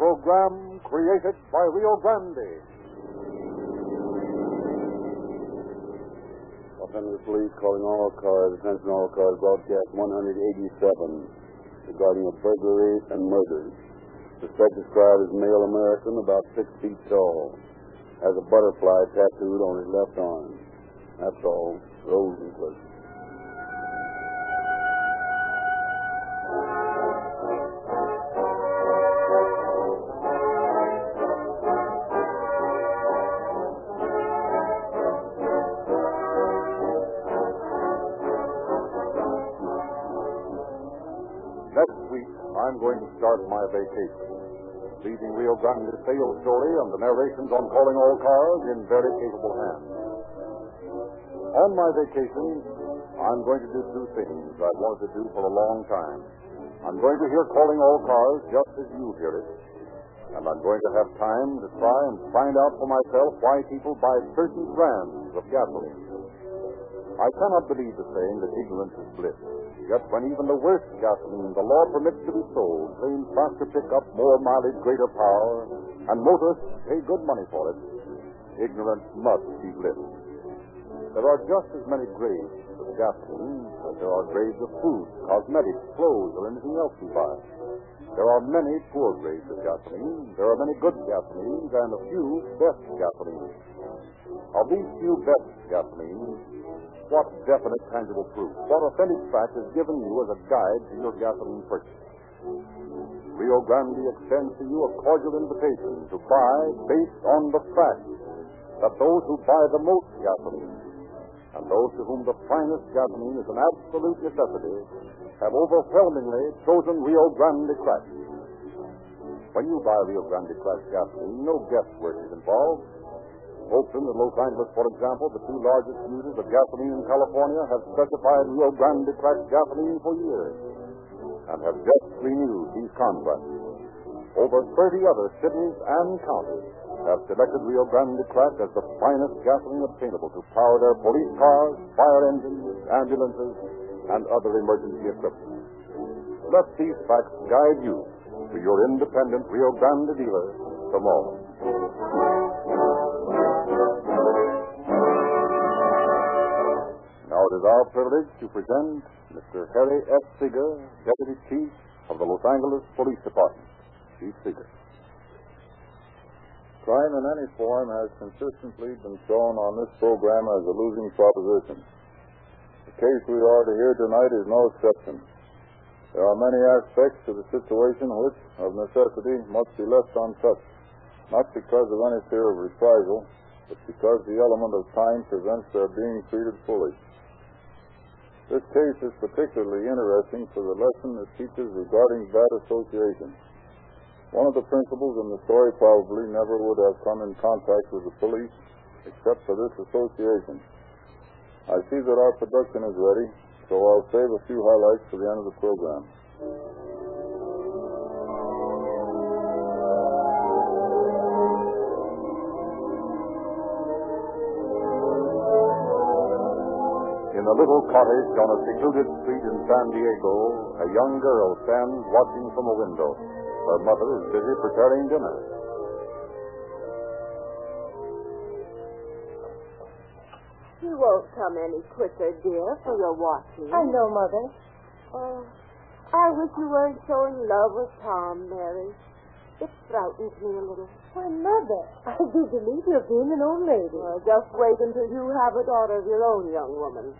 program created by Rio Grande. Los Angeles Police calling all cars, attention all cars, broadcast 187 regarding a burglary and murder. The suspect described as male American, about six feet tall. Has a butterfly tattooed on his left arm. That's all. Rosenquist. Vacation, leaving Rio Grande's sales story and the narrations on calling all cars in very capable hands. On my vacation, I'm going to do two things I've wanted to do for a long time. I'm going to hear calling all cars just as you hear it, and I'm going to have time to try and find out for myself why people buy certain brands of gasoline. I cannot believe the saying that ignorance is bliss. Yet when even the worst gasoline the law permits to be sold claims faster pickup, more mileage, greater power, and motorists pay good money for it, ignorance must be bliss. There are just as many grades of gasoline as there are grades of food, cosmetics, clothes, or anything else you buy. There are many poor grades of gasoline. There are many good gasolines and a few best gasolines. Of these few best gasolines, what definite tangible proof, what authentic fact is given you as a guide to your gasoline purchase? Rio Grande extends to you a cordial invitation to buy based on the fact that those who buy the most gasoline and those to whom the finest gasoline is an absolute necessity have overwhelmingly chosen Rio Grande Crack. When you buy Rio Grande Crack gasoline, no guesswork is involved. Oakland and Los Angeles, for example, the two largest users of gasoline in California, have specified Rio Grande Crack gasoline for years and have just renewed these contracts. Over 30 other cities and counties have selected Rio Grande Crack as the finest gasoline obtainable to power their police cars, fire engines, ambulances, and other emergency equipment. Let these facts guide you to your independent Rio Grande dealer tomorrow. Is our privilege to present Mr. Harry F. Seeger, Deputy Chief of the Los Angeles Police Department. Chief Seeger. Crime in any form has consistently been shown on this program as a losing proposition. The case we are to hear tonight is no exception. There are many aspects to the situation which, of necessity, must be left untouched, not because of any fear of reprisal, but because the element of time prevents their being treated fully. This case is particularly interesting for the lesson it teaches regarding bad association. One of the principals in the story probably never would have come in contact with the police except for this association. I see that our production is ready, so I'll save a few highlights for the end of the program. A little cottage on a secluded street in San Diego, a young girl stands watching from a window. Her mother is busy preparing dinner. You won't come any quicker, dear, for your watching. I know, Mother. Oh, I wish you weren't so in love with Tom, Mary. It frightens me a little. Why, Mother, I do believe you're being an old lady. Well, just wait until you have a daughter of your own, young woman.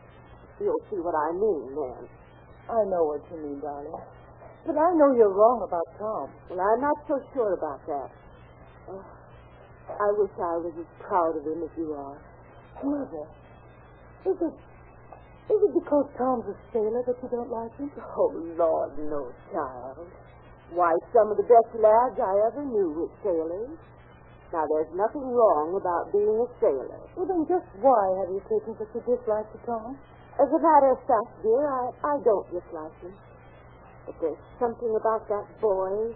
You'll see what I mean then. I know what you mean, darling. But I know you're wrong about Tom. Well, I'm not so sure about that. Oh, I wish I was as proud of him as you are. Mother, is it is it because Tom's a sailor that you don't like him? Oh, Lord, no, child. Why, some of the best lads I ever knew were sailors. Now, there's nothing wrong about being a sailor. Well, then just why have you taken such a dislike to Tom? As a matter of fact, dear, I, I don't dislike him. But there's something about that boy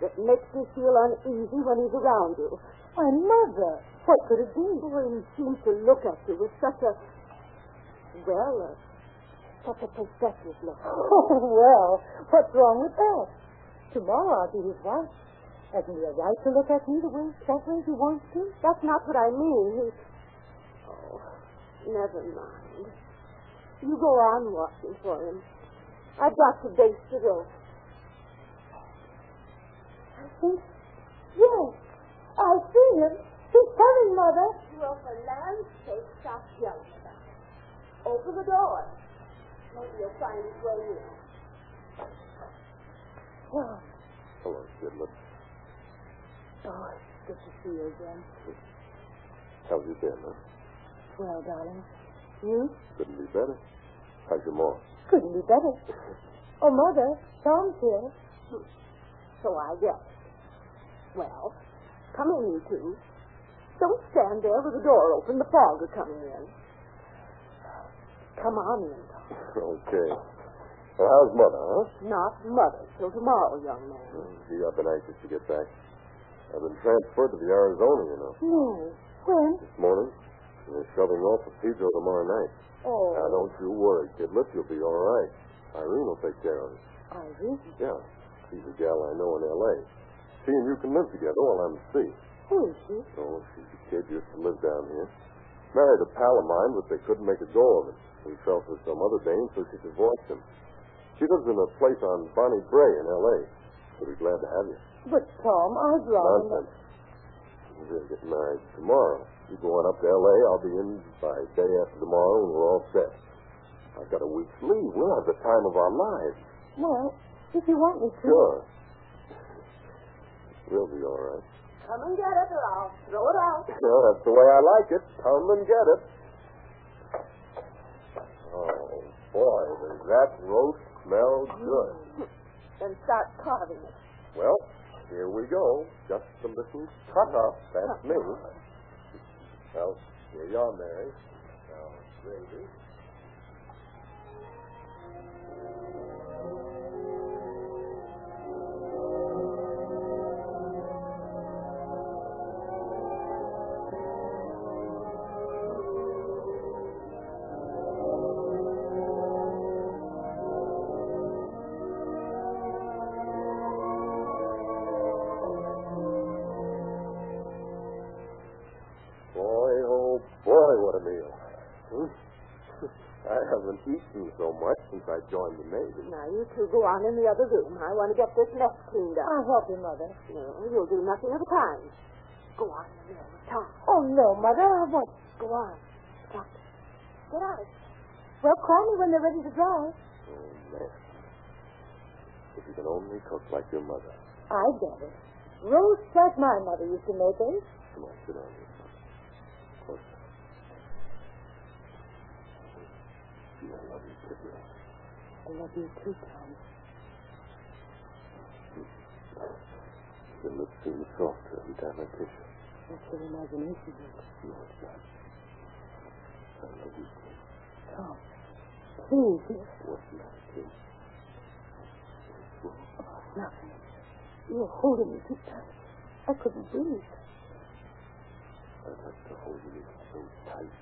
that makes me feel uneasy when he's around you. Why, Mother, what could it be? Oh, he seems to look at you with such a, well, uh, such a possessive look. Oh, well, what's wrong with that? Tomorrow I'll be his wife. Hasn't he a right to look at me the way exactly he wants to? That's not what I mean. He... Oh, never mind. You go on watching for him. I've got to baste the rope. I think, yes, I see him. He's coming, Mother. Well, for land's sake, stop yelling about it. Open the door. Maybe you'll find his way in. Well, Hello, Kidlet. oh, it's good to see you again. How's you been, huh? Well, darling, you Couldn't be better. How's your mom? couldn't be better. Oh, Mother, Tom's here. So I guess. Well, come in, you two. Don't stand there with the door open. The fog are coming in. Come on in, Tom. Okay. Well, how's mother, huh? Not mother till tomorrow, young man. Hmm, Gee, I've been anxious to get back. I've been transferred to the Arizona, you know, No. When? this morning. They're shoving off for Pedro tomorrow night. Oh, Now, don't you worry, Kidlet. You'll be all right. Irene will take care of it. Irene? Yeah. She's a gal I know in L.A. She and you can live together while I'm at sea. Who is she? Oh, she's a kid used to live down here. Married a pal of mine, but they couldn't make a go of it. He fell for some other dame, so she divorced him. She lives in a place on Bonnie Brae in L.A. She'll be glad to have you. But, Tom, I'd rather... Nonsense. We're going to get married tomorrow. You go on up to L.A., I'll be in by day after tomorrow, and we're all set. I've got a week's leave. We'll have the time of our lives. Well, if you want me to. Sure. We'll be all right. come and get it, or I'll throw it out. Well, that's the way I like it. Come and get it. Oh, boy, does that roast smell good. Then start carving it. Well, here we go. Just a little cut up. That's me. Well, here you are, Mary. Now, gravy. I joined the Navy. Now, you two go on in the other room. I want to get this mess cleaned up. I'll help you, Mother. No, you'll do nothing of the kind. Go on in there with Tom. Oh, no, Mother, I won't. Go on. Stop. Get out. Well, call me when they're ready to drive. Oh, man. If you can only cook like your mother. I get it. Roast like my mother used to make eh? it. Come on, sit down here. Close. Gee, I love you, Kidlet. I love you too, Tom. Your lips seem softer every time I kiss you. That's your imagination, Luke. No, it's not. I love you, too. Tom, please. What's the matter, kid? Oh, nothing. You were holding me too tight. I couldn't breathe. I'd like to hold you so tight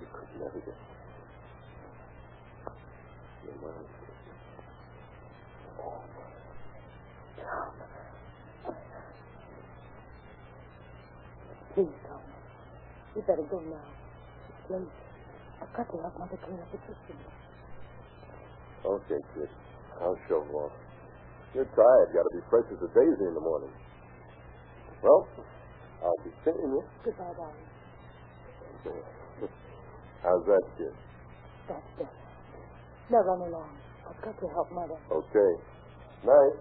you could never get You're mine. Oh, Tom. Please, Tom. You better go now. It's late. I've got to help Mother clean up the kitchen. okay, kid. I'll shove off. You're tired. You Got to be fresh as a daisy in the morning. Well, I'll be seeing you. Goodbye, darling. How's that, kid? That's better. Now run along. I've got to help Mother. Okay. Night.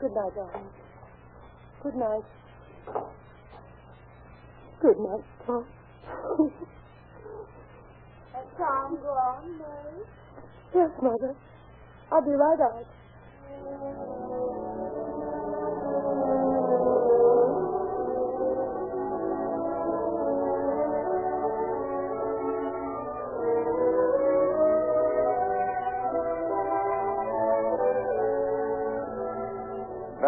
Good night, darling. Good night. Good night, Tom. Has Tom gone, Mary? yes, Mother. I'll be right out.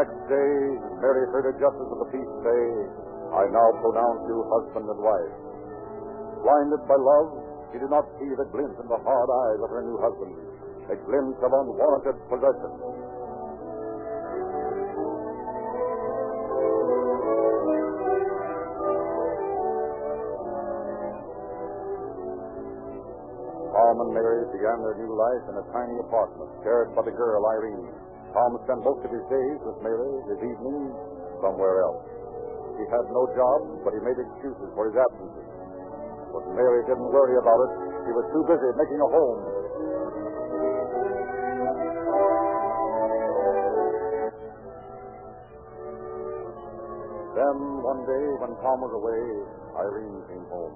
next day, Mary heard a justice of the peace say, I now pronounce you husband and wife. Blinded by love, she did not see the glint in the hard eyes of her new husband, a glint of unwarranted possession. Tom and Mary began their new life in a tiny apartment shared by the girl Irene. Tom spent most of his days with Mary, his evenings somewhere else. He had no job, but he made excuses for his absences. But Mary didn't worry about it. She was too busy making a home. Then, one day, when Tom was away, Irene came home.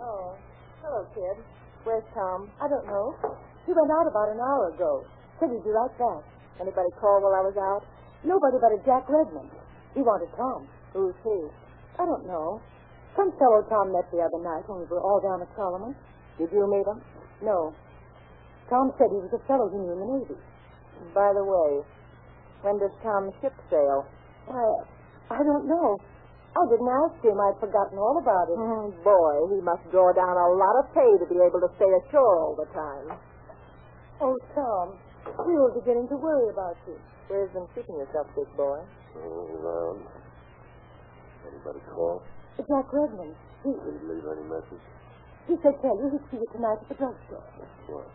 Oh, hello, kid. Where's Tom? I don't know. He went out about an hour ago. Said he'd be right back. Anybody call while I was out? Nobody but a Jack Redmond. He wanted Tom. Who's he? I don't know. Some fellow Tom met the other night when we were all down at Solomon. Did you meet him? No. Tom said he was a fellow he knew in the Navy. By the way, when does Tom's ship sail? Why, I don't know. I didn't ask him. I'd forgotten all about it. Mm, boy, he must draw down a lot of pay to be able to stay ashore all the time. Oh, Tom, we were beginning to worry about you. Where's been keeping yourself, big boy? Around. Anybody call? Jack Redmond. He, Did he leave any message? he said tell you he'd see you tonight at the drugstore. What?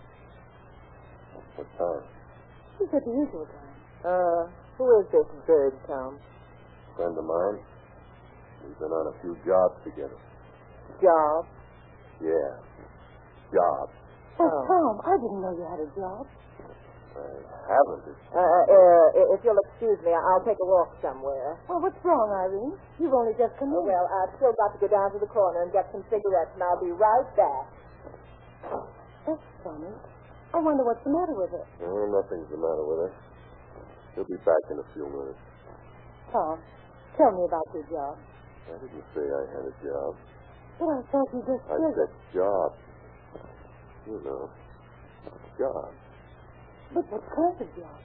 What time? He said the usual time. Uh, who is this bird, Tom? Friend of mine. We've been on a few jobs together. Job? Yeah. Jobs. Oh, Oh. Tom, I didn't know you had a job. I haven't. Uh, uh, if you'll excuse me, I'll take a walk somewhere. Well, what's wrong, Irene? You've only just come in. Well, I've still got to go down to the corner and get some cigarettes, and I'll be right back. That's funny. I wonder what's the matter with her. Oh, nothing's the matter with her. He'll be back in a few minutes. Tom, tell me about your job. I didn't say I had a job. But I thought you just I said job. You know. Job. But what kind of job?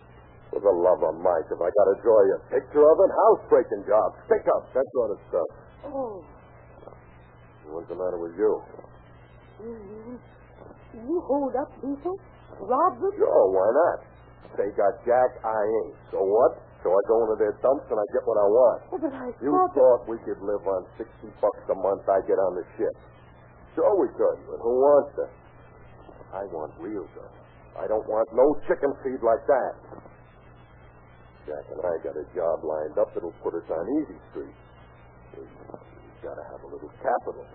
For the love of Mike, if I got to draw you a picture of it, housebreaking job, stick up, that sort of stuff. Oh, What's the matter with you? you, you, you hold up people? Rob them? Sure, why not? They got Jack, I ain't. So what? So I go into their dumps and I get what I want. But I You thought... thought we could live on 60 bucks a month I get on the ship. Sure we could, but who wants it? I want real dough. I don't want no chicken feed like that. Jack and I got a job lined up that'll put us on Easy Street. We've got to have a little capital.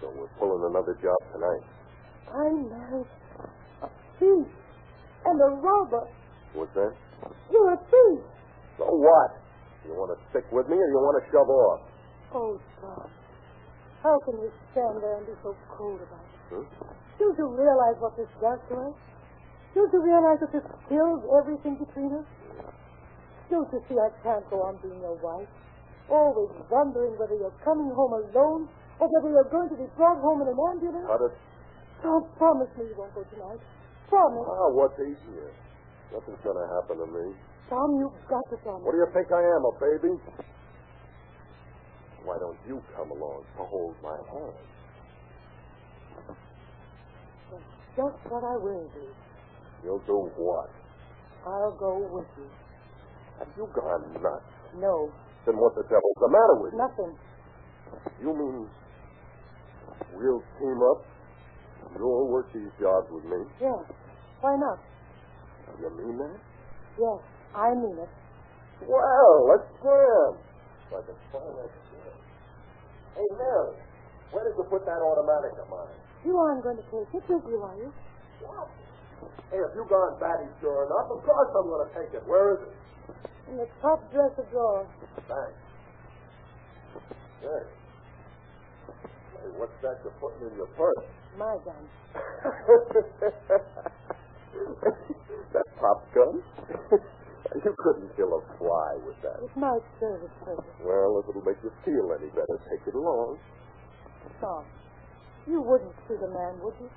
So we're pulling another job tonight. I married a thief and a robber. What's that? You're a thief. What? You want to stick with me or you want to shove off? Oh, Tom. How can you stand there and be so cold about it? Huh? Don't you realize what this does to us? Don't you realize that this kills everything between us? Don't you see I can't go on being your wife? Always wondering whether you're coming home alone or whether you're going to be brought home in an ambulance? Cut it. Don't promise me you won't go tonight. Promise. Ah, what's easier? Nothing's going to happen to me. Tom, you've got to promise. What do you think I am, a baby? Why don't you come along to hold my hand? That's just what I will do. You'll do what? I'll go with you. Have you gone nuts? No, Then what the devil's the matter with you? nothing. You mean we'll team up? You'll work these jobs with me? Yes. Why not? You mean that? Yes, I mean it. Well, let's scram. If I can find that shit. Hey, Mary, where did you put that automatic of mine? You aren't going to take it with you, are you? Hey, if you gone batty sure enough, of course I'm going to take it. Where is it? In the top dresser drawer. Thanks. Hey. Hey, what's that you're putting in your purse? My gun. that pop gun? you couldn't kill a fly with that. It might serve its purpose. Well, if it'll make you feel any better, take it along. Tom, you wouldn't shoot a man, would you?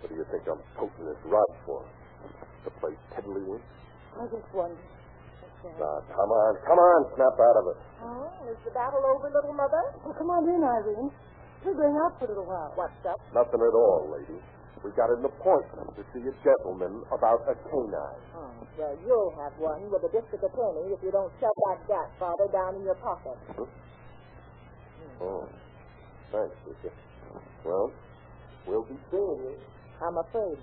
What do you think I'm poking this rod for? To play tiddlywinks? I just wonder. Now, come on, come on, snap out of it. Oh, is the battle over, little mother? Well, come on in, Irene. We're going out for a little while. What's up? Nothing at all, lady. We got an appointment to see a gentleman about a canine. Oh, well, you'll have one with the district attorney if you don't shove that gas father down in your pocket. Hmm? Oh, thanks, sister. Well, we'll be seeing you. I'm afraid.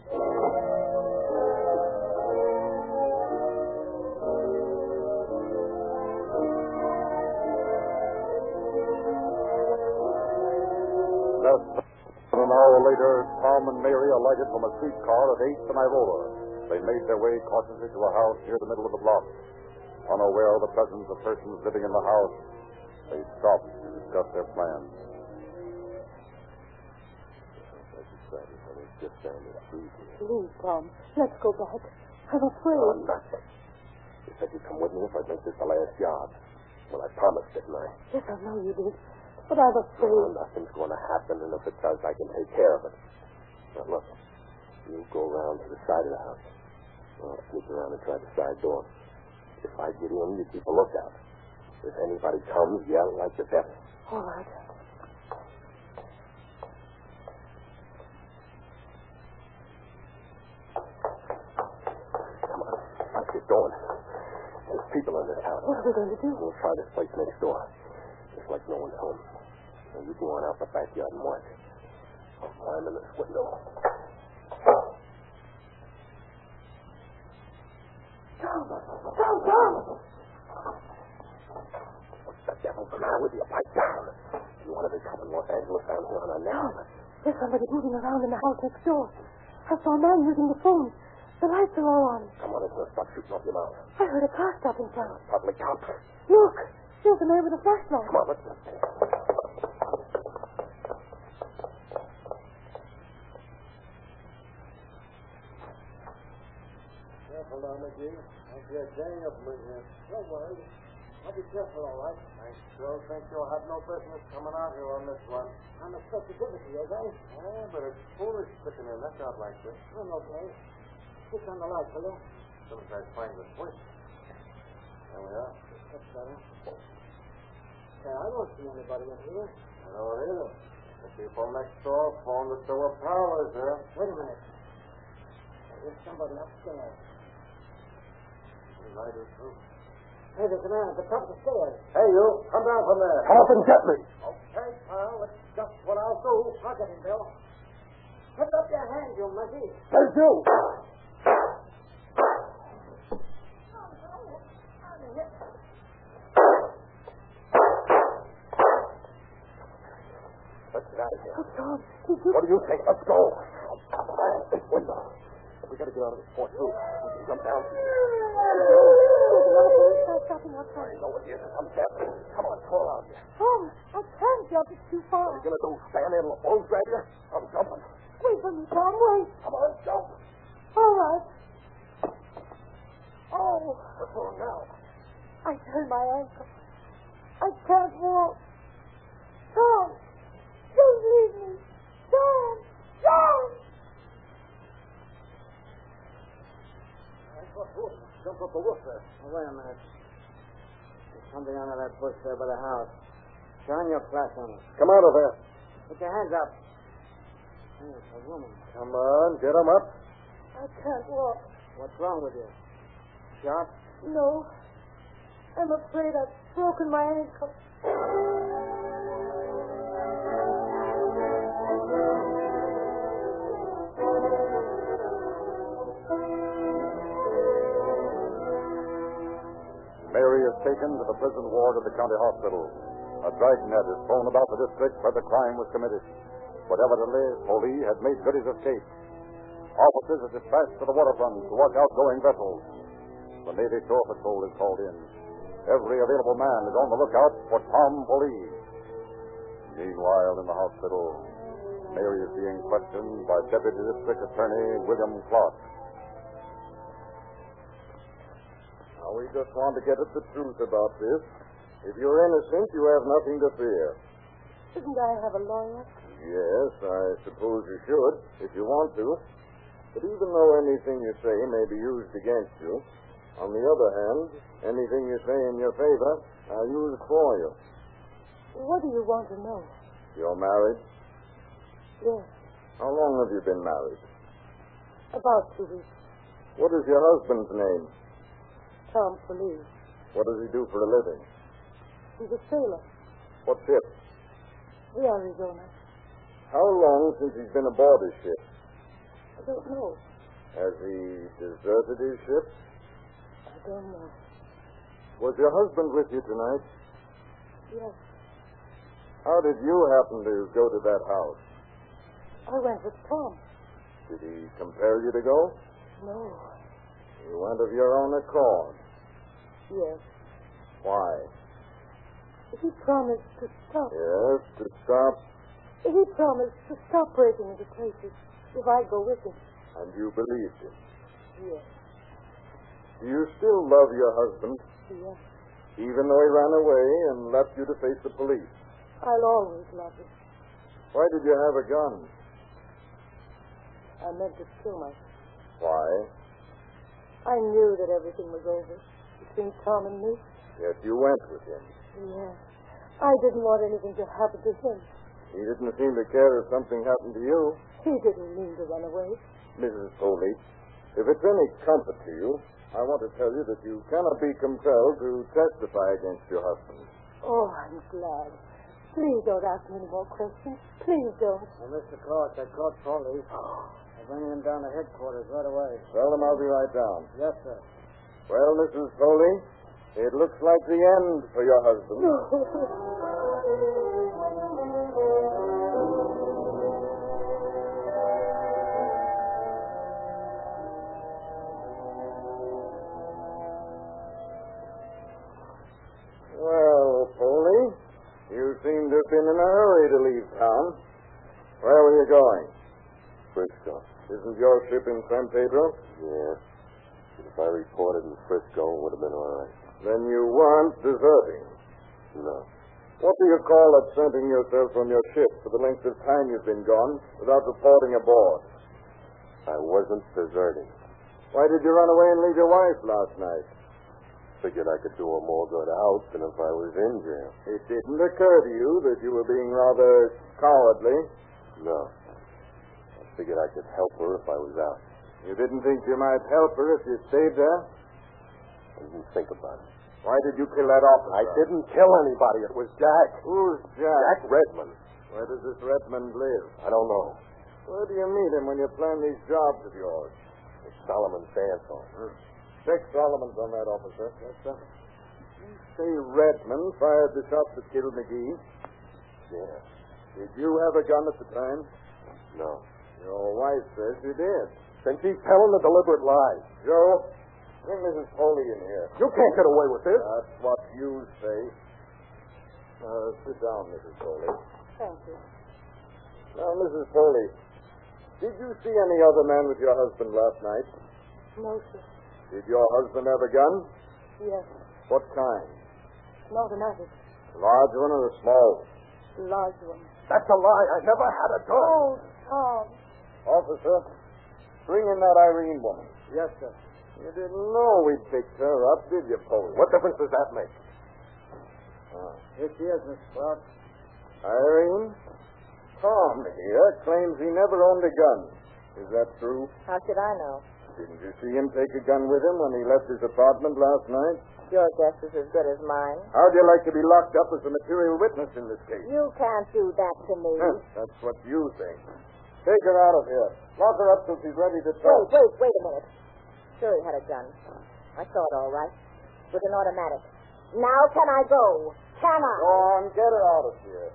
Than an hour later, Tom and Mary alighted from a streetcar at 8th and Irolo. They made their way cautiously to a house near the middle of the block. Unaware of the presence of persons living in the house, they stopped to discuss their plans. I decided when it's just down the street here. Please, Tom, let's go back. I'm afraid. Oh, nothing. You said you'd come with me if I'd make this the last job. Well, I promised, didn't I? Yes, I know you did. But I'm Well, afraid. nothing's going to happen, and if it does, I can take care of it. Now, look, you go around to the side of the house. I'll sneak around and try the side door. If I get in, you keep a lookout. If anybody comes, yell like the devil. All right. Come on, let's get going. There's people in this house. What are we going to do? We'll try this place next door. It's like no one's home. Now, you go on out the backyard and watch. I'll climb in this window. Tom! Tom, Tom! What's the devil's the matter with you? Pipe down. You want to be coming Los Angeles down here on a? There's somebody moving around in the house next door. I saw a man using the phone. The lights are all on. Come on, it's going to stop shooting off your mouth. I heard a car stop in front. Probably cops. Look! There's a man with a flashlight. Come on, let's... Careful now, McGee. I see a gang of them in here. Don't worry. I'll be careful, all right. I still think you'll have no business coming out here on this one. I'm a sensitivity, is I? Yeah, but it's foolish sticking in that out like this. I'm okay. Switch on the light, will you? As soon as I find the switch. There we are. That's better. Yeah, I don't see anybody in here. I don't either. The people next door phoned that there were prowlers there. Wait a minute. There's somebody upstairs. The light is through. Hey, there's a man at the top of the stairs. Hey, you. Come down from there. Come up and get me. Okay, pal. That's just what I'll do. I'll get him, Bill. Put up your hand, you monkey. There's you. Let's get out of here. Oh, Tom, did. What do you think? Let's go. This window. We got to get out of this fort, too. We can jump down. There's another stopping I know it is. I'm captain. Come on, crawl out here. Tom, I can't jump. It's too far. What are you going to do? Stand in and bulls grab you? I'm jumping. Wait for me, Tom. Wait. Come on, jump. All right. Oh, What's wrong now? I turned my ankle. I can't walk. Tom, don't leave me. Tom, Tom. Jump up the roof there. wait a minute. There's something under that bush there by the house. Shine your flash on it. Come out of there. Put your hands up. Hey, it's a woman. Come on, get him up. I can't walk. What's wrong with you? Shot? No. I'm afraid I've broken my ankle. Taken to the prison ward of the county hospital. A dragnet is thrown about the district where the crime was committed. But evidently, Foley had made good his escape. Officers are dispatched to the waterfront to watch outgoing vessels. The Navy Shore Patrol is called in. Every available man is on the lookout for Tom Foley. Meanwhile, in the hospital, Mary is being questioned by Deputy District Attorney William Clark. Now, we just want to get at the truth about this. If you're innocent, you have nothing to fear. Shouldn't I have a lawyer? Yes, I suppose you should, if you want to. But even though anything you say may be used against you, on the other hand, anything you say in your favor, I'll use for you. What do you want to know? You're married? Yes, How long have you been married? about two weeks. What is your husband's name? Tom Foley. What does he do for a living? He's a sailor. What ship? The Arizona. How long since he's been aboard his ship? I don't know. Has he deserted his ship? I don't know. Was your husband with you tonight? Yes, How did you happen to go to that house? I went with Tom. Did he compel you to go? No. You went of your own accord. Yes. Why? He promised to stop. Yes, to stop. He promised to stop breaking into places if I go with him. And you believed him. Yes. Do you still love your husband, Yes. even though he ran away and left you to face the police? I'll always love him. Why did you have a gun? I meant to kill myself. Why? I knew that everything was over between Tom and me. Yet you went with him. Yes. I didn't want anything to happen to him. He didn't seem to care if something happened to you. He didn't mean to run away. Mrs. Foley, if it's any comfort to you, I want to tell you that you cannot be compelled to testify against your husband. Oh, I'm glad. Please don't ask me any more questions. Please don't. Now, Mr. Clark, I caught Foley. I'm bringing him down to headquarters right away. Tell them I'll be right down. Yes, sir. Well, Mrs. Foley, it looks like the end for your husband. Well, Foley, you seem to have been in a hurry to leave town. Where were you going? Frisco. Isn't your ship in San Pedro? Yes. If I reported in Frisco, it would have been all right. Then you weren't deserting. No. What do you call absenting yourself from your ship for the length of time you've been gone without reporting aboard? I wasn't deserting. Why did you run away and leave your wife last night? Figured I could do her more good out than if I was in jail. It didn't occur to you that you were being rather cowardly. No. I figured I could help her if I was out. You didn't think you might help her if you stayed there? I didn't think about it. Why did you kill that officer? I didn't kill anybody. It was Jack. Who's Jack? Jack Redmond. Where does this Redmond live? I don't know. Where do you meet him when you plan these jobs of yours? It's Solomon Sanson. Hmm. Check Solomon's on that, officer. Yes, sir. You say Redmond fired the shots that killed McGee. Yes. Did you have a gun at the time? No. Your wife says you did. Then she's telling a deliberate lie. Joe, bring Mrs. Foley in here. You can't get away with this. That's what you say. Uh, sit down, Mrs. Foley. Thank you. Now, Mrs. Foley, did you see any other man with your husband last night? No, sir. Did your husband have a gun? Yes. What kind? An automatic. Large one or a small one? Large one. That's a lie. I never had a gun. Oh, Tom. Officer, bring in that Irene woman. Yes, sir. You didn't know we'd picked her up, did you, Foley? What difference does that make? Ah. Here she is, Mr. Clark. Irene? Tom here claims he never owned a gun. Is that true? How should I know? Didn't you see him take a gun with him when he left his apartment last night? Your guess is as good as mine. How'd you like to be locked up as a material witness in this case? You can't do that to me. Huh, That's what you think. Take her out of here. Lock her up till she's ready to talk. wait, wait wait a minute. Sure he had a gun. I saw it all right. With an automatic. Now can I go? Can I? Go on, get her out of here.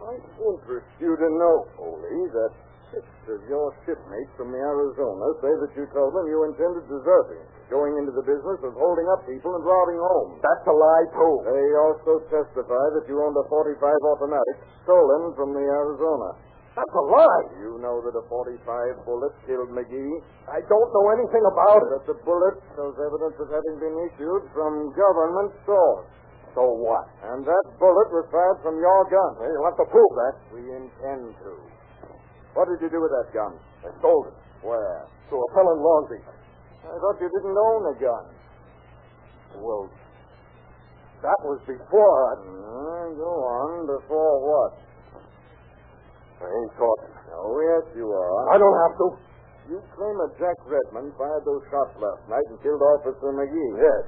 Might interest you to know, Foley, that six of your shipmates from the Arizona say that you told them you intended deserting, going into the business of holding up people and robbing homes. That's a lie, too. They also testify that you owned a 45 automatic stolen from the Arizona. That's a lie. You know that a 45 bullet killed McGee? I don't know anything about it. That the bullet shows evidence of having been issued from government source. So what? And that bullet was fired from your gun. Well, you'll have to prove that. We intend to. What did you do with that gun? I sold it Where? to a fellow in Longview. I thought you didn't own a gun. Well, that was before I... Uh, go on. Before what? I ain't talking. Oh, yes, you are. I don't have to. You claim that Jack Redmond fired those shots last night and killed Officer McGee. Yes.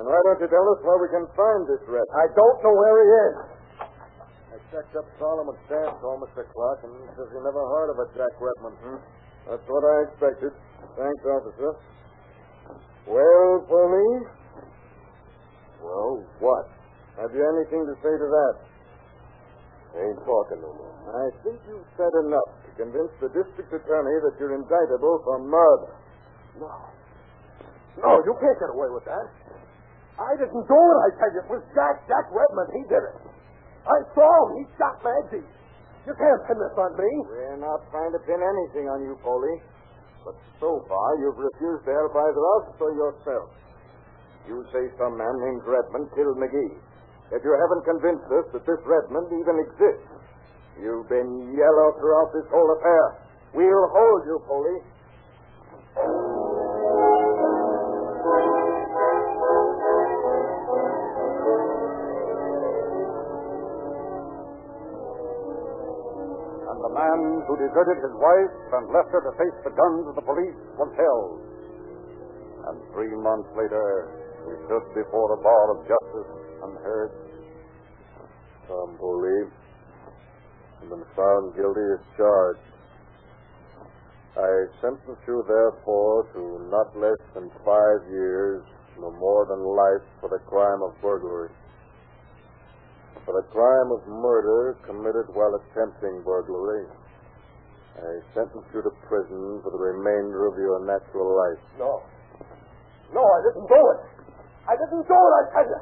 And why don't you tell us where we can find this Redmond? I don't know where he is. I checked up Solomon's dad, told Mr. Clark, and he says he never heard of a Jack Redmond. Hmm? That's what I expected. Thanks, officer. Well, Foley? Well, what? Have you anything to say to that? I Ain't talking no more. I think you've said enough to convince the district attorney that you're indictable for murder. No. No, you can't get away with that. I didn't do it, I tell you. It was Jack, Jack Redmond. He did it. I saw him. He shot McGee. You can't pin this on me. We're not trying to pin anything on you, Foley. But so far, you've refused to help either us or yourself. You say some man named Redmond killed McGee. Yet you haven't convinced us that this Redmond even exists. You've been yellow throughout this whole affair. We'll hold you, Foley. Who deserted his wife and left her to face the guns of the police was held. And three months later, we stood before the bar of justice and heard Tom Foley has been found guilty as charged. I sentence you, therefore, to not less than five years, no more than life, for the crime of burglary. For the crime of murder committed while attempting burglary, I sentence you to prison for the remainder of your natural life. No. No, I didn't do it. I didn't do it, I tell you.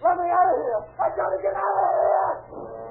Let me out of here. I gotta get out of here.